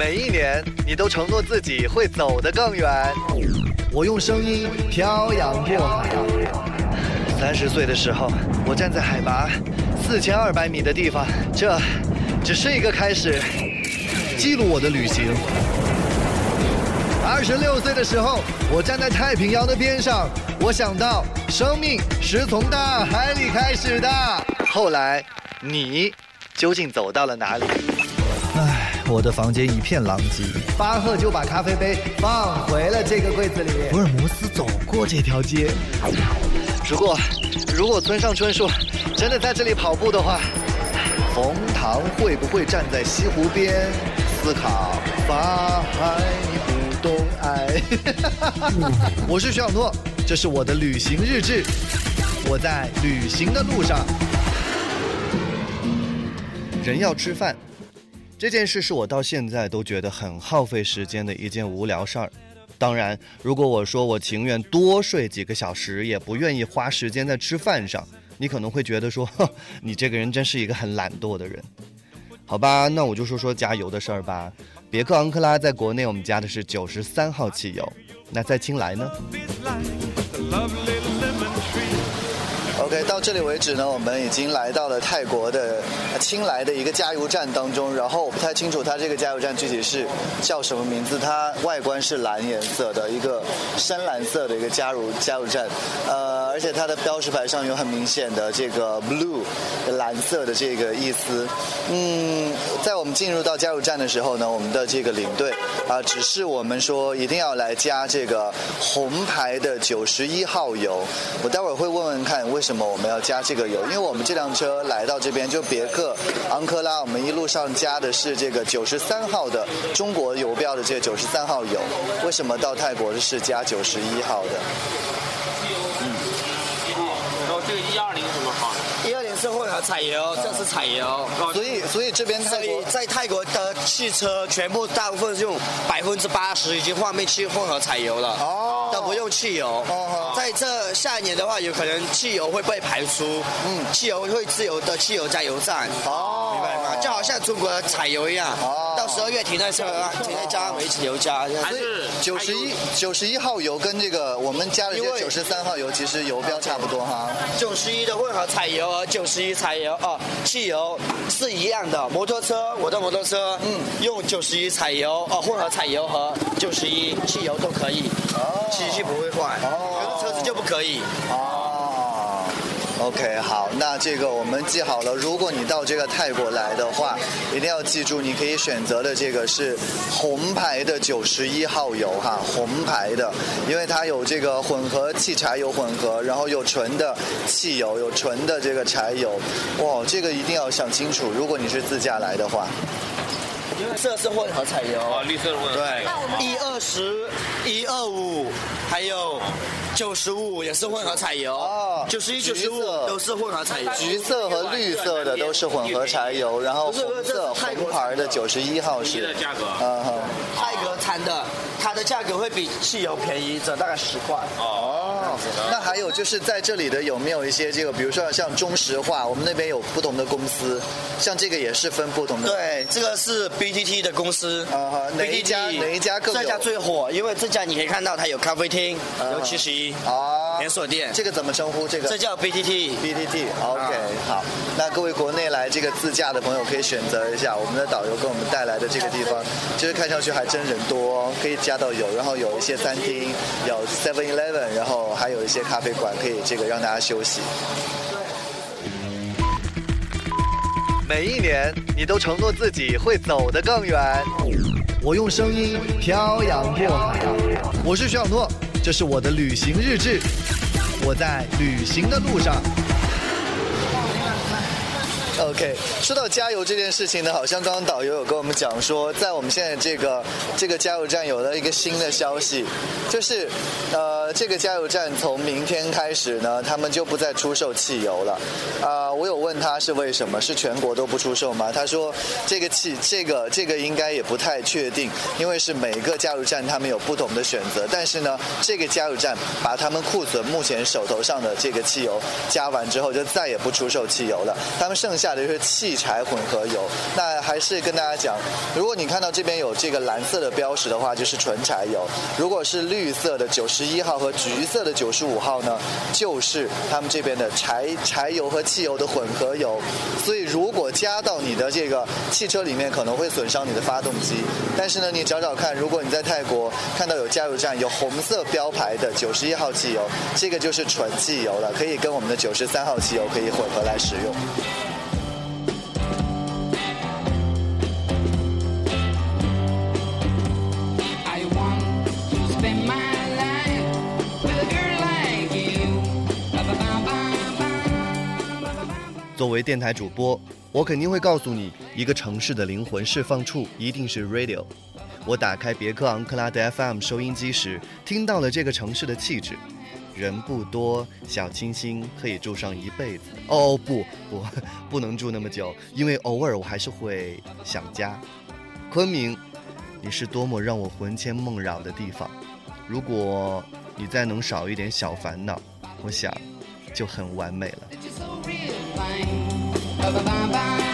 每一年，你都承诺自己会走得更远。我用声音漂洋过海。三十岁的时候，我站在海拔四千二百米的地方，这只是一个开始，记录我的旅行。二十六岁的时候，我站在太平洋的边上，我想到生命是从大海里开始的。后来，你究竟走到了哪里？唉，我的房间一片狼藉。巴赫就把咖啡杯放回了这个柜子里。福尔摩斯走过这条街。如果如果村上春树真的在这里跑步的话，冯唐会不会站在西湖边思考法海不懂爱？我是徐小诺，这是我的旅行日志。我在旅行的路上。人要吃饭。这件事是我到现在都觉得很耗费时间的一件无聊事儿。当然，如果我说我情愿多睡几个小时，也不愿意花时间在吃饭上，你可能会觉得说，你这个人真是一个很懒惰的人。好吧，那我就说说加油的事儿吧。别克昂克拉在国内我们加的是九十三号汽油，那在青莱呢这里为止呢，我们已经来到了泰国的清莱的一个加油站当中。然后我不太清楚它这个加油站具体是叫什么名字。它外观是蓝颜色的一个深蓝色的一个加油加油站，呃，而且它的标识牌上有很明显的这个 blue 蓝色的这个意思。嗯，在我们进入到加油站的时候呢，我们的这个领队啊，指示我们说一定要来加这个红牌的九十一号油。我待会儿会问问看为什么。我们要加这个油，因为我们这辆车来到这边就别克昂科拉，我们一路上加的是这个九十三号的中国油标的这个九十三号油。为什么到泰国的是加九十一号的？嗯，然后这个一二零什么号？一二零是混合柴油，这是柴油。所以，所以这边泰国在泰国的汽车全部大部分是用百分之八十已经换灭去混合柴油了。哦。都不用汽油，在这下一年的话，有可能汽油会被排出，嗯，汽油会自由的汽油加油站，哦，明白吗？就好像中国的采油一样，哦，到十二月停在车，停在家煤气油加，还是九十一九十一号油跟这个我们加的这九十三号油其实油标差不多哈，九十一的混合采油和九十一采油哦，汽油是一样的，摩托车我的摩托车，嗯，用九十一采油哦，混合采油和九十一汽油都可以，哦。机器不会坏，可是车子就不可以。哦，OK，好，那这个我们记好了。如果你到这个泰国来的话，一定要记住，你可以选择的这个是红牌的九十一号油哈，红牌的，因为它有这个混合汽柴油混合，然后有纯的汽油，有纯的这个柴油。哇，这个一定要想清楚，如果你是自驾来的话。绿色是混合柴油。啊，绿色的混合对，一二十一二五，还有九十五也是混合柴油。哦，九十一九十五都是混合柴油，橘色和绿色的都是混合柴油，然后红色红牌的九十一号是。价格，嗯哼，泰格产的，它的价格会比汽油便宜，这大概十块。哦。那还有就是在这里的有没有一些这个，比如说像中石化，我们那边有不同的公司，像这个也是分不同的。对，这个是 BTT 的公司。啊哈，哪一家哪一家更？这家最火，因为这家你可以看到它有咖啡厅，有七十一啊连锁店。这个怎么称呼？这个？这叫 BTT。BTT。OK，好。那各位国内来这个自驾的朋友可以选择一下我们的导游给我们带来的这个地方，其实看上去还真人多，可以加到油，然后有一些餐厅，有 Seven Eleven，然后。还有一些咖啡馆可以这个让大家休息。每一年，你都承诺自己会走得更远。我用声音飘洋过海。我是徐小诺，这是我的旅行日志。我在旅行的路上。OK，说到加油这件事情呢，好像刚刚导游有跟我们讲说，在我们现在这个这个加油站有了一个新的消息，就是呃，这个加油站从明天开始呢，他们就不再出售汽油了。啊，我有问他是为什么，是全国都不出售吗？他说这个汽这个这个应该也不太确定，因为是每个加油站他们有不同的选择。但是呢，这个加油站把他们库存目前手头上的这个汽油加完之后，就再也不出售汽油了。他们剩下。的是汽柴混合油，那还。是跟大家讲，如果你看到这边有这个蓝色的标识的话，就是纯柴油；如果是绿色的九十一号和橘色的九十五号呢，就是他们这边的柴柴油和汽油的混合油。所以如果加到你的这个汽车里面，可能会损伤你的发动机。但是呢，你找找看，如果你在泰国看到有加油站有红色标牌的九十一号汽油，这个就是纯汽油了，可以跟我们的九十三号汽油可以混合来使用。作为电台主播，我肯定会告诉你，一个城市的灵魂释放处一定是 radio。我打开别克昂克拉的 FM 收音机时，听到了这个城市的气质。人不多，小清新，可以住上一辈子。哦不不，不能住那么久，因为偶尔我还是会想家。昆明，你是多么让我魂牵梦绕的地方。如果你再能少一点小烦恼，我想就很完美了。向东的旅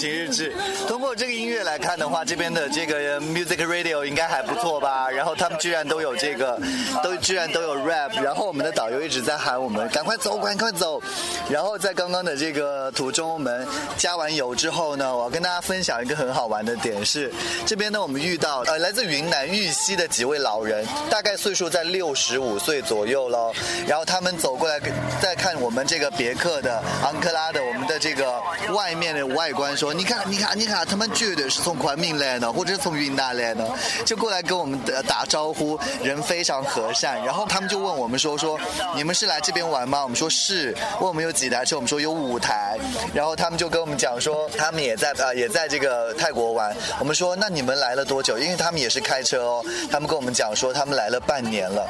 行日志，通过这个音乐来看的话，这边的这个 music radio 应该还不错吧？然后他们居然都有这个，都居然都有 rap。然后我们的导游一直在喊我们赶快走，赶快走。然后在刚刚的这个途中，我们加完油之后呢，我要跟大家分享一个很好玩的点是，这边呢我们遇到呃来自云南玉溪的几位老人，大概岁数在六十五岁左右喽。然后他们走过来再看我们这个别克的昂克拉的我们的这个外面的。外观说，你看，你看，你看，他们绝对是从昆明来的，或者是从云南来的，就过来跟我们打招呼，人非常和善。然后他们就问我们说，说你们是来这边玩吗？我们说是。问我们有几台车？我们说有五台。然后他们就跟我们讲说，他们也在呃也在这个泰国玩。我们说那你们来了多久？因为他们也是开车哦。他们跟我们讲说，他们来了半年了。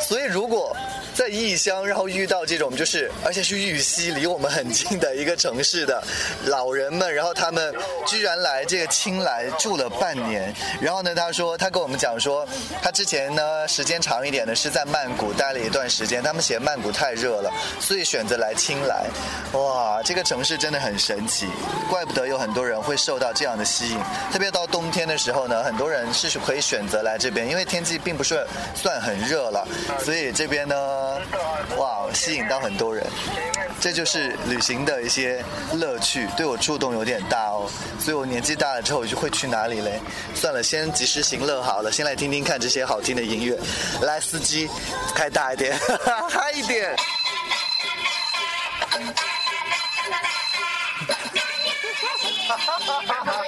所以如果在异乡，然后遇到这种就是，而且是玉溪，离我们很近的一个城市的老人们，然后他们居然来这个青来住了半年。然后呢，他说他跟我们讲说，他之前呢时间长一点的是在曼谷待了一段时间，他们嫌曼谷太热了，所以选择来青来。哇，这个城市真的很神奇，怪不得有很多人会受到这样的吸引。特别到冬天的时候呢，很多人是可以选择来这边，因为天气并不是算很热了，所以这边呢。哇，吸引到很多人，这就是旅行的一些乐趣，对我触动有点大哦。所以我年纪大了之后，我就会去哪里嘞？算了，先及时行乐好了，先来听听看这些好听的音乐。来，司机，开大一点，嗨一点。哈哈哈哈哈！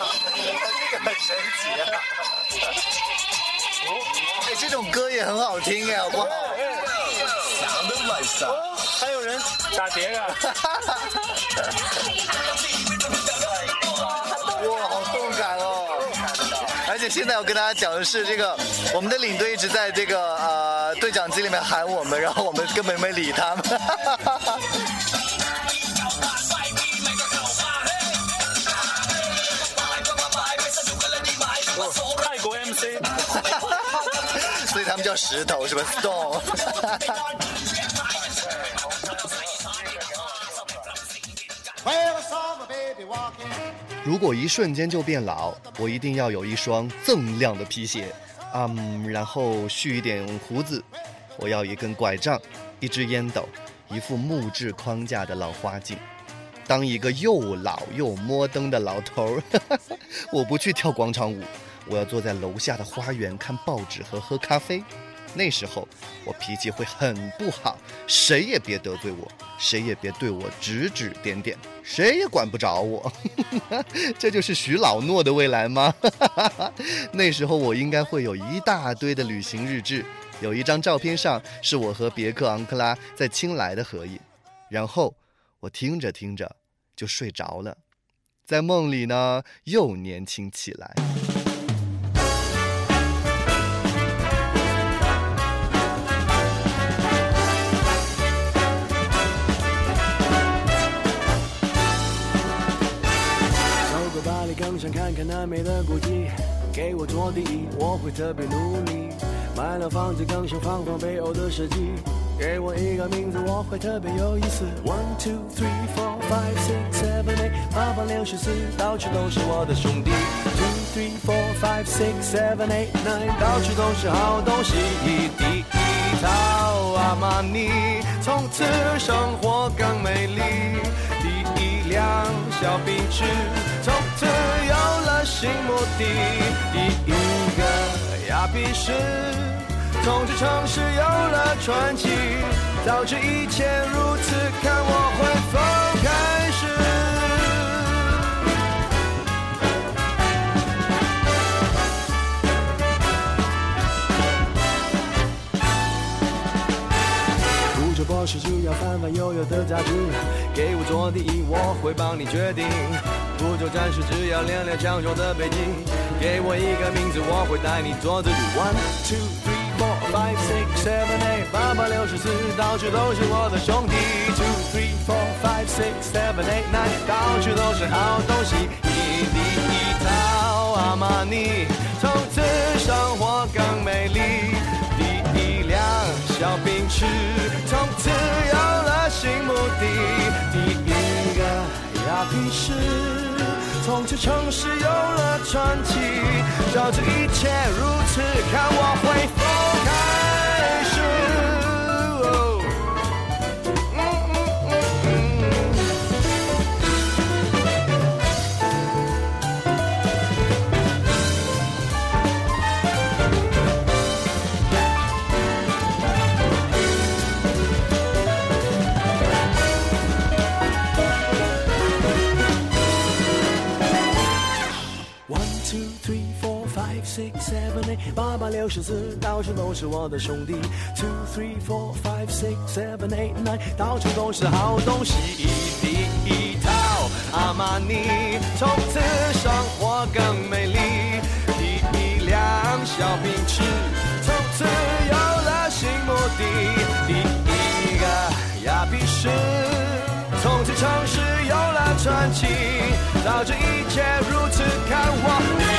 这个很神奇啊！哎，这种歌也很好听哎，好不好？哦，还有人打碟啊！现在我跟大家讲的是，这个我们的领队一直在这个呃对讲机里面喊我们，然后我们根本没理他们。泰国 MC，所以他们叫石头是吧？Stone。如果一瞬间就变老，我一定要有一双锃亮的皮鞋，嗯，然后蓄一点胡子。我要一根拐杖，一支烟斗，一副木质框架的老花镜。当一个又老又摸登的老头儿，我不去跳广场舞，我要坐在楼下的花园看报纸和喝咖啡。那时候我脾气会很不好，谁也别得罪我，谁也别对我指指点点，谁也管不着我。这就是徐老诺的未来吗？那时候我应该会有一大堆的旅行日志，有一张照片上是我和别克昂克拉在青莱的合影，然后我听着听着就睡着了，在梦里呢又年轻起来。给我做第一，我会特别努力。买了房子，更新房房背后的设计。给我一个名字，我会特别有意思。One two three four five six seven eight，八八六十四，到处都是我的兄弟。Two three four five six seven eight nine，到处都是好东西。第一套阿玛尼，从此生活更美丽。第一辆小奔驰，有了新目的。第一个亚比是统治城市有了传奇，早知一切如此，看我会否开始。不做博士，只要翻翻悠悠的杂志，第一，我会帮你决定。不做战士，只要练练强壮的背肌，给我一个名字，我会带你做自己。One two three。four five six, seven, eight，八八六十四，到处都是我的兄弟。Two, three, four, five, six, seven, eight, nine，到处都是好东西。一第一套阿玛尼，从此生活更美丽。第一辆小宾士，从此有了新目的。第一亚皮士，从此城市有了传奇。照这一切如此，看我会否？八八六十四，到处都是我的兄弟。Two three four five six seven eight nine，到处都是好东西。第一套阿玛尼，从此生活更美丽。第一辆小宾士，从此有了新目的。第一个亚比士，从此城市有了传奇。早知一切如此，看我。